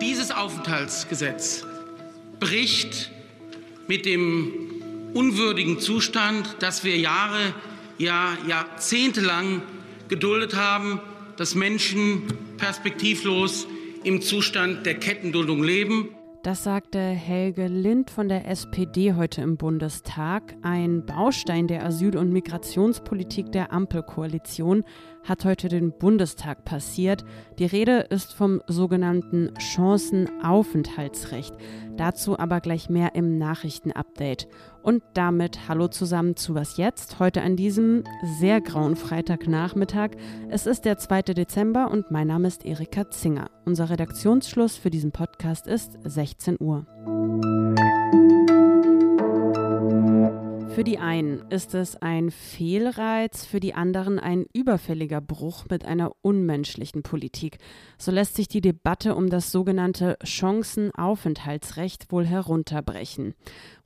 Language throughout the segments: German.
Dieses Aufenthaltsgesetz bricht mit dem unwürdigen Zustand, dass wir Jahre, ja jahrzehntelang geduldet haben, dass Menschen perspektivlos im Zustand der Kettenduldung leben. Das sagte Helge Lind von der SPD heute im Bundestag. Ein Baustein der Asyl- und Migrationspolitik der Ampelkoalition hat heute den Bundestag passiert. Die Rede ist vom sogenannten Chancenaufenthaltsrecht. Dazu aber gleich mehr im Nachrichtenupdate. Und damit hallo zusammen zu Was jetzt? Heute an diesem sehr grauen Freitagnachmittag. Es ist der 2. Dezember und mein Name ist Erika Zinger. Unser Redaktionsschluss für diesen Podcast ist 16 Uhr. Für die einen ist es ein Fehlreiz, für die anderen ein überfälliger Bruch mit einer unmenschlichen Politik. So lässt sich die Debatte um das sogenannte Chancenaufenthaltsrecht wohl herunterbrechen.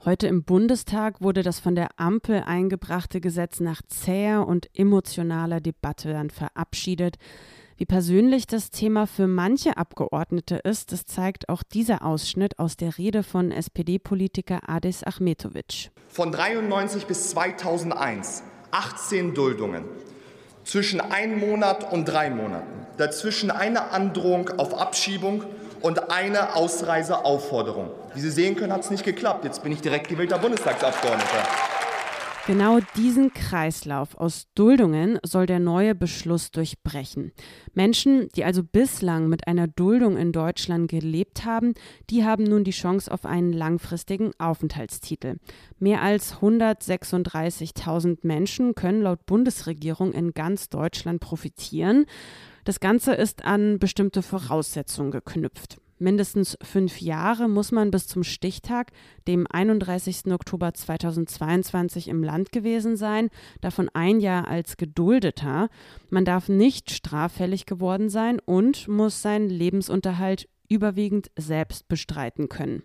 Heute im Bundestag wurde das von der Ampel eingebrachte Gesetz nach zäher und emotionaler Debatte dann verabschiedet. Wie persönlich das Thema für manche Abgeordnete ist, das zeigt auch dieser Ausschnitt aus der Rede von SPD-Politiker Adis Achmetovic. Von 93 bis 2001 18 Duldungen. Zwischen einem Monat und drei Monaten. Dazwischen eine Androhung auf Abschiebung und eine Ausreiseaufforderung. Wie Sie sehen können, hat es nicht geklappt. Jetzt bin ich direkt gewählter Bundestagsabgeordneter. Genau diesen Kreislauf aus Duldungen soll der neue Beschluss durchbrechen. Menschen, die also bislang mit einer Duldung in Deutschland gelebt haben, die haben nun die Chance auf einen langfristigen Aufenthaltstitel. Mehr als 136.000 Menschen können laut Bundesregierung in ganz Deutschland profitieren. Das Ganze ist an bestimmte Voraussetzungen geknüpft. Mindestens fünf Jahre muss man bis zum Stichtag, dem 31. Oktober 2022, im Land gewesen sein, davon ein Jahr als Geduldeter. Man darf nicht straffällig geworden sein und muss seinen Lebensunterhalt überwiegend selbst bestreiten können.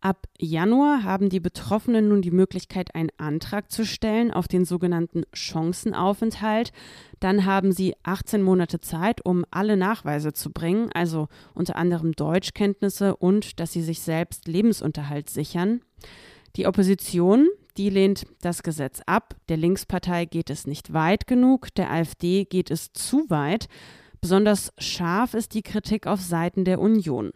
Ab Januar haben die Betroffenen nun die Möglichkeit, einen Antrag zu stellen auf den sogenannten Chancenaufenthalt. Dann haben sie 18 Monate Zeit, um alle Nachweise zu bringen, also unter anderem Deutschkenntnisse und dass sie sich selbst Lebensunterhalt sichern. Die Opposition, die lehnt das Gesetz ab. Der Linkspartei geht es nicht weit genug, der AfD geht es zu weit. Besonders scharf ist die Kritik auf Seiten der Union.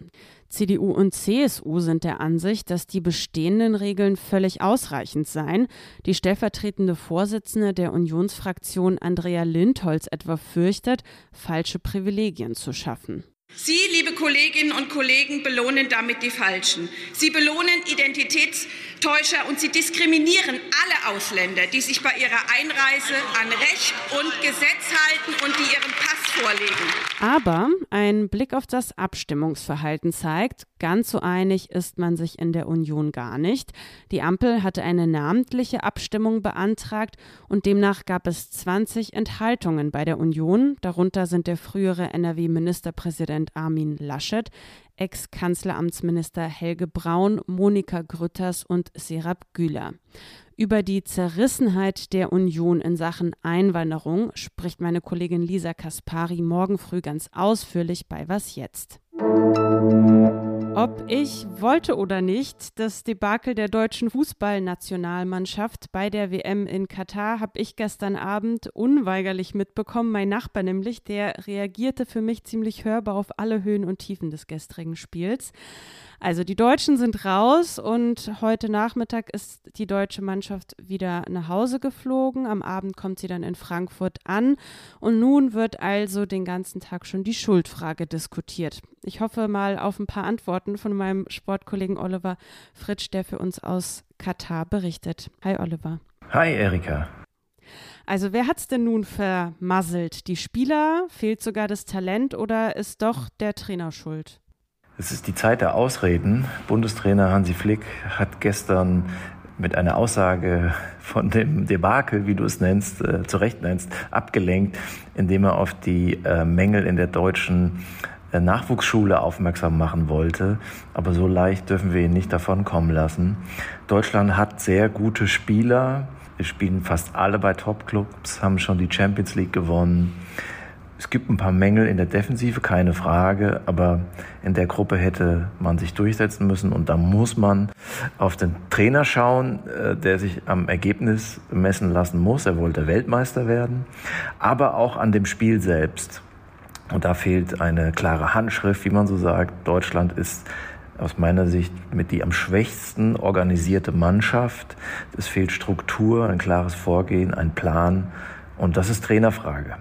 CDU und CSU sind der Ansicht, dass die bestehenden Regeln völlig ausreichend seien. Die stellvertretende Vorsitzende der Unionsfraktion Andrea Lindholz etwa fürchtet, falsche Privilegien zu schaffen. Sie, liebe Kolleginnen und Kollegen, belohnen damit die Falschen. Sie belohnen Identitätstäuscher und Sie diskriminieren alle Ausländer, die sich bei ihrer Einreise an Recht und Gesetz halten und die ihren Pass vorlegen. Aber ein Blick auf das Abstimmungsverhalten zeigt, ganz so einig ist man sich in der Union gar nicht. Die Ampel hatte eine namentliche Abstimmung beantragt und demnach gab es 20 Enthaltungen bei der Union. Darunter sind der frühere NRW-Ministerpräsident Armin Laschet, Ex-Kanzleramtsminister Helge Braun, Monika Grütters und Serap Güler. Über die Zerrissenheit der Union in Sachen Einwanderung spricht meine Kollegin Lisa Kaspari morgen früh ganz ausführlich bei Was jetzt. Ob ich wollte oder nicht, das Debakel der deutschen Fußballnationalmannschaft bei der WM in Katar habe ich gestern Abend unweigerlich mitbekommen. Mein Nachbar nämlich, der reagierte für mich ziemlich hörbar auf alle Höhen und Tiefen des gestrigen Spiels. Also die Deutschen sind raus und heute Nachmittag ist die deutsche Mannschaft wieder nach Hause geflogen. Am Abend kommt sie dann in Frankfurt an und nun wird also den ganzen Tag schon die Schuldfrage diskutiert. Ich hoffe mal auf ein paar Antworten von meinem Sportkollegen Oliver Fritsch, der für uns aus Katar berichtet. Hi Oliver. Hi Erika. Also wer hat's denn nun vermasselt? Die Spieler? Fehlt sogar das Talent oder ist doch der Trainer schuld? Es ist die Zeit der Ausreden. Bundestrainer Hansi Flick hat gestern mit einer Aussage von dem Debakel, wie du es nennst, äh, zu Recht nennst, abgelenkt, indem er auf die äh, Mängel in der deutschen Nachwuchsschule aufmerksam machen wollte. Aber so leicht dürfen wir ihn nicht davonkommen lassen. Deutschland hat sehr gute Spieler. Wir spielen fast alle bei Top-Clubs, haben schon die Champions League gewonnen. Es gibt ein paar Mängel in der Defensive, keine Frage, aber in der Gruppe hätte man sich durchsetzen müssen und da muss man auf den Trainer schauen, äh, der sich am Ergebnis messen lassen muss. Er wollte Weltmeister werden, aber auch an dem Spiel selbst. Und da fehlt eine klare Handschrift, wie man so sagt. Deutschland ist aus meiner Sicht mit die am schwächsten organisierte Mannschaft. Es fehlt Struktur, ein klares Vorgehen, ein Plan. Und das ist Trainerfrage.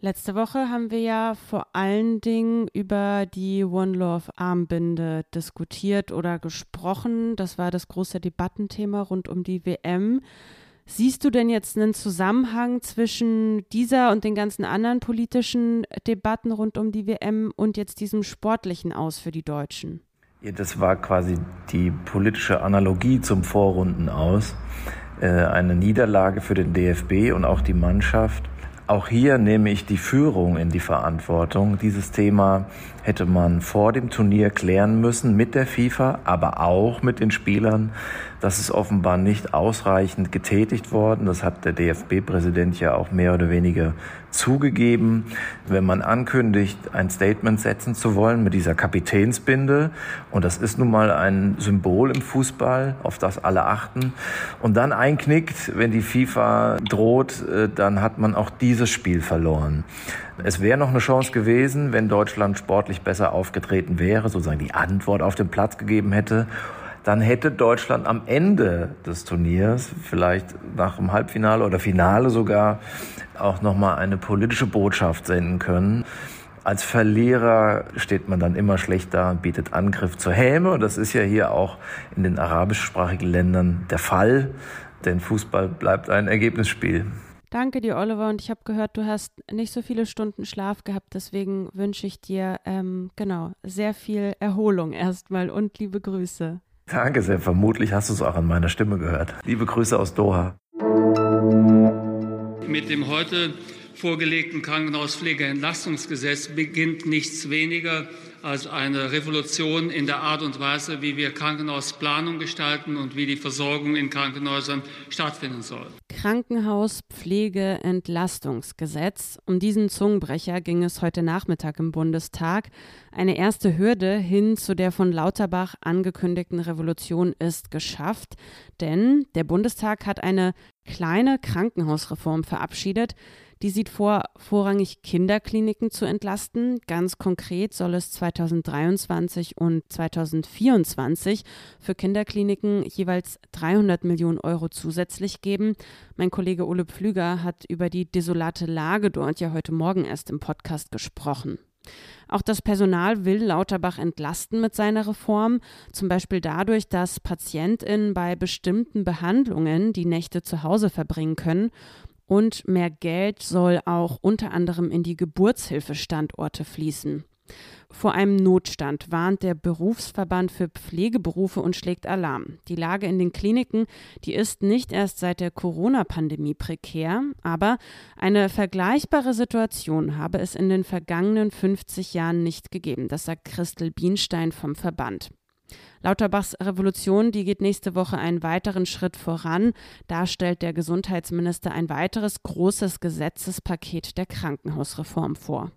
Letzte Woche haben wir ja vor allen Dingen über die One Love Armbinde diskutiert oder gesprochen. Das war das große Debattenthema rund um die WM. Siehst du denn jetzt einen Zusammenhang zwischen dieser und den ganzen anderen politischen Debatten rund um die WM und jetzt diesem sportlichen Aus für die Deutschen? Ja, das war quasi die politische Analogie zum Vorrunden aus. Äh, eine Niederlage für den DFB und auch die Mannschaft auch hier nehme ich die Führung in die Verantwortung. Dieses Thema hätte man vor dem Turnier klären müssen mit der FIFA, aber auch mit den Spielern. Das ist offenbar nicht ausreichend getätigt worden. Das hat der DFB-Präsident ja auch mehr oder weniger zugegeben. Wenn man ankündigt, ein Statement setzen zu wollen mit dieser Kapitänsbinde, und das ist nun mal ein Symbol im Fußball, auf das alle achten, und dann einknickt, wenn die FIFA droht, äh, dann hat man auch dieses Spiel verloren. Es wäre noch eine Chance gewesen, wenn Deutschland sportlich besser aufgetreten wäre, sozusagen die Antwort auf den Platz gegeben hätte dann hätte Deutschland am Ende des Turniers, vielleicht nach dem Halbfinale oder Finale sogar, auch nochmal eine politische Botschaft senden können. Als Verlierer steht man dann immer schlecht da bietet Angriff zur Häme. Und das ist ja hier auch in den arabischsprachigen Ländern der Fall, denn Fußball bleibt ein Ergebnisspiel. Danke dir, Oliver. Und ich habe gehört, du hast nicht so viele Stunden Schlaf gehabt. Deswegen wünsche ich dir ähm, genau sehr viel Erholung erstmal und liebe Grüße. Danke sehr. Vermutlich hast du es auch an meiner Stimme gehört. Liebe Grüße aus Doha. Mit dem heute vorgelegten Krankenhauspflegeentlastungsgesetz beginnt nichts weniger als eine Revolution in der Art und Weise, wie wir Krankenhausplanung gestalten und wie die Versorgung in Krankenhäusern stattfinden soll. Krankenhauspflegeentlastungsgesetz. Um diesen Zungenbrecher ging es heute Nachmittag im Bundestag. Eine erste Hürde hin zu der von Lauterbach angekündigten Revolution ist geschafft, denn der Bundestag hat eine kleine Krankenhausreform verabschiedet, die sieht vor, vorrangig Kinderkliniken zu entlasten. Ganz konkret soll es 2023 und 2024 für Kinderkliniken jeweils 300 Millionen Euro zusätzlich geben. Mein Kollege Ole Pflüger hat über die desolate Lage dort ja heute Morgen erst im Podcast gesprochen. Auch das Personal will Lauterbach entlasten mit seiner Reform, zum Beispiel dadurch, dass PatientInnen bei bestimmten Behandlungen die Nächte zu Hause verbringen können und mehr Geld soll auch unter anderem in die Geburtshilfestandorte fließen. Vor einem Notstand warnt der Berufsverband für Pflegeberufe und schlägt Alarm. Die Lage in den Kliniken, die ist nicht erst seit der Corona-Pandemie prekär, aber eine vergleichbare Situation habe es in den vergangenen 50 Jahren nicht gegeben. Das sagt Christel Bienstein vom Verband. Lauterbachs Revolution, die geht nächste Woche einen weiteren Schritt voran. Da stellt der Gesundheitsminister ein weiteres großes Gesetzespaket der Krankenhausreform vor.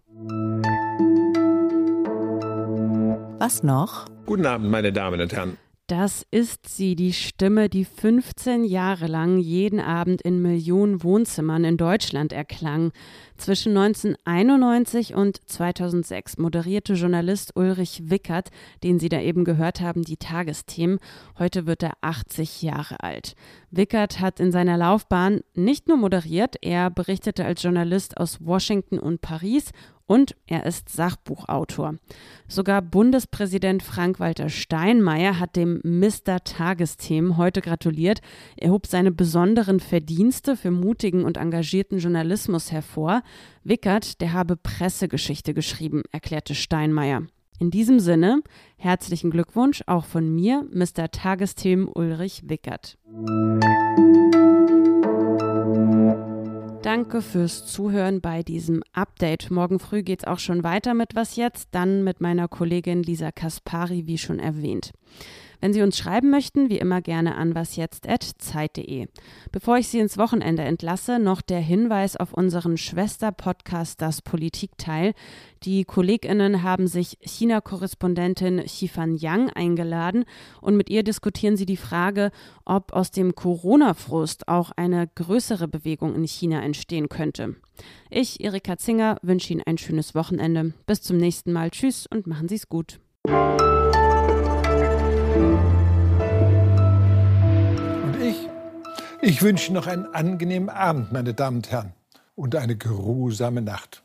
Was noch? Guten Abend, meine Damen und Herren. Das ist sie, die Stimme, die 15 Jahre lang jeden Abend in Millionen Wohnzimmern in Deutschland erklang. Zwischen 1991 und 2006 moderierte Journalist Ulrich Wickert, den Sie da eben gehört haben, die Tagesthemen. Heute wird er 80 Jahre alt. Wickert hat in seiner Laufbahn nicht nur moderiert, er berichtete als Journalist aus Washington und Paris und er ist Sachbuchautor. Sogar Bundespräsident Frank-Walter Steinmeier hat dem Mr. Tagesthemen heute gratuliert. Er hob seine besonderen Verdienste für mutigen und engagierten Journalismus hervor. Wickert, der habe Pressegeschichte geschrieben, erklärte Steinmeier. In diesem Sinne, herzlichen Glückwunsch auch von mir, Mr. Tagesthemen Ulrich Wickert. Danke fürs Zuhören bei diesem Update. Morgen früh geht es auch schon weiter mit Was jetzt, dann mit meiner Kollegin Lisa Kaspari, wie schon erwähnt. Wenn Sie uns schreiben möchten, wie immer gerne an wasjetzt.zeit.de. Bevor ich Sie ins Wochenende entlasse, noch der Hinweis auf unseren Schwester-Podcast Das Politikteil. Die KollegInnen haben sich China-Korrespondentin Xifan Yang eingeladen und mit ihr diskutieren sie die Frage, ob aus dem Corona-Frust auch eine größere Bewegung in China entstehen könnte. Ich, Erika Zinger, wünsche Ihnen ein schönes Wochenende. Bis zum nächsten Mal. Tschüss und machen Sie es gut. Und ich? Ich wünsche noch einen angenehmen Abend, meine Damen und Herren, und eine geruhsame Nacht.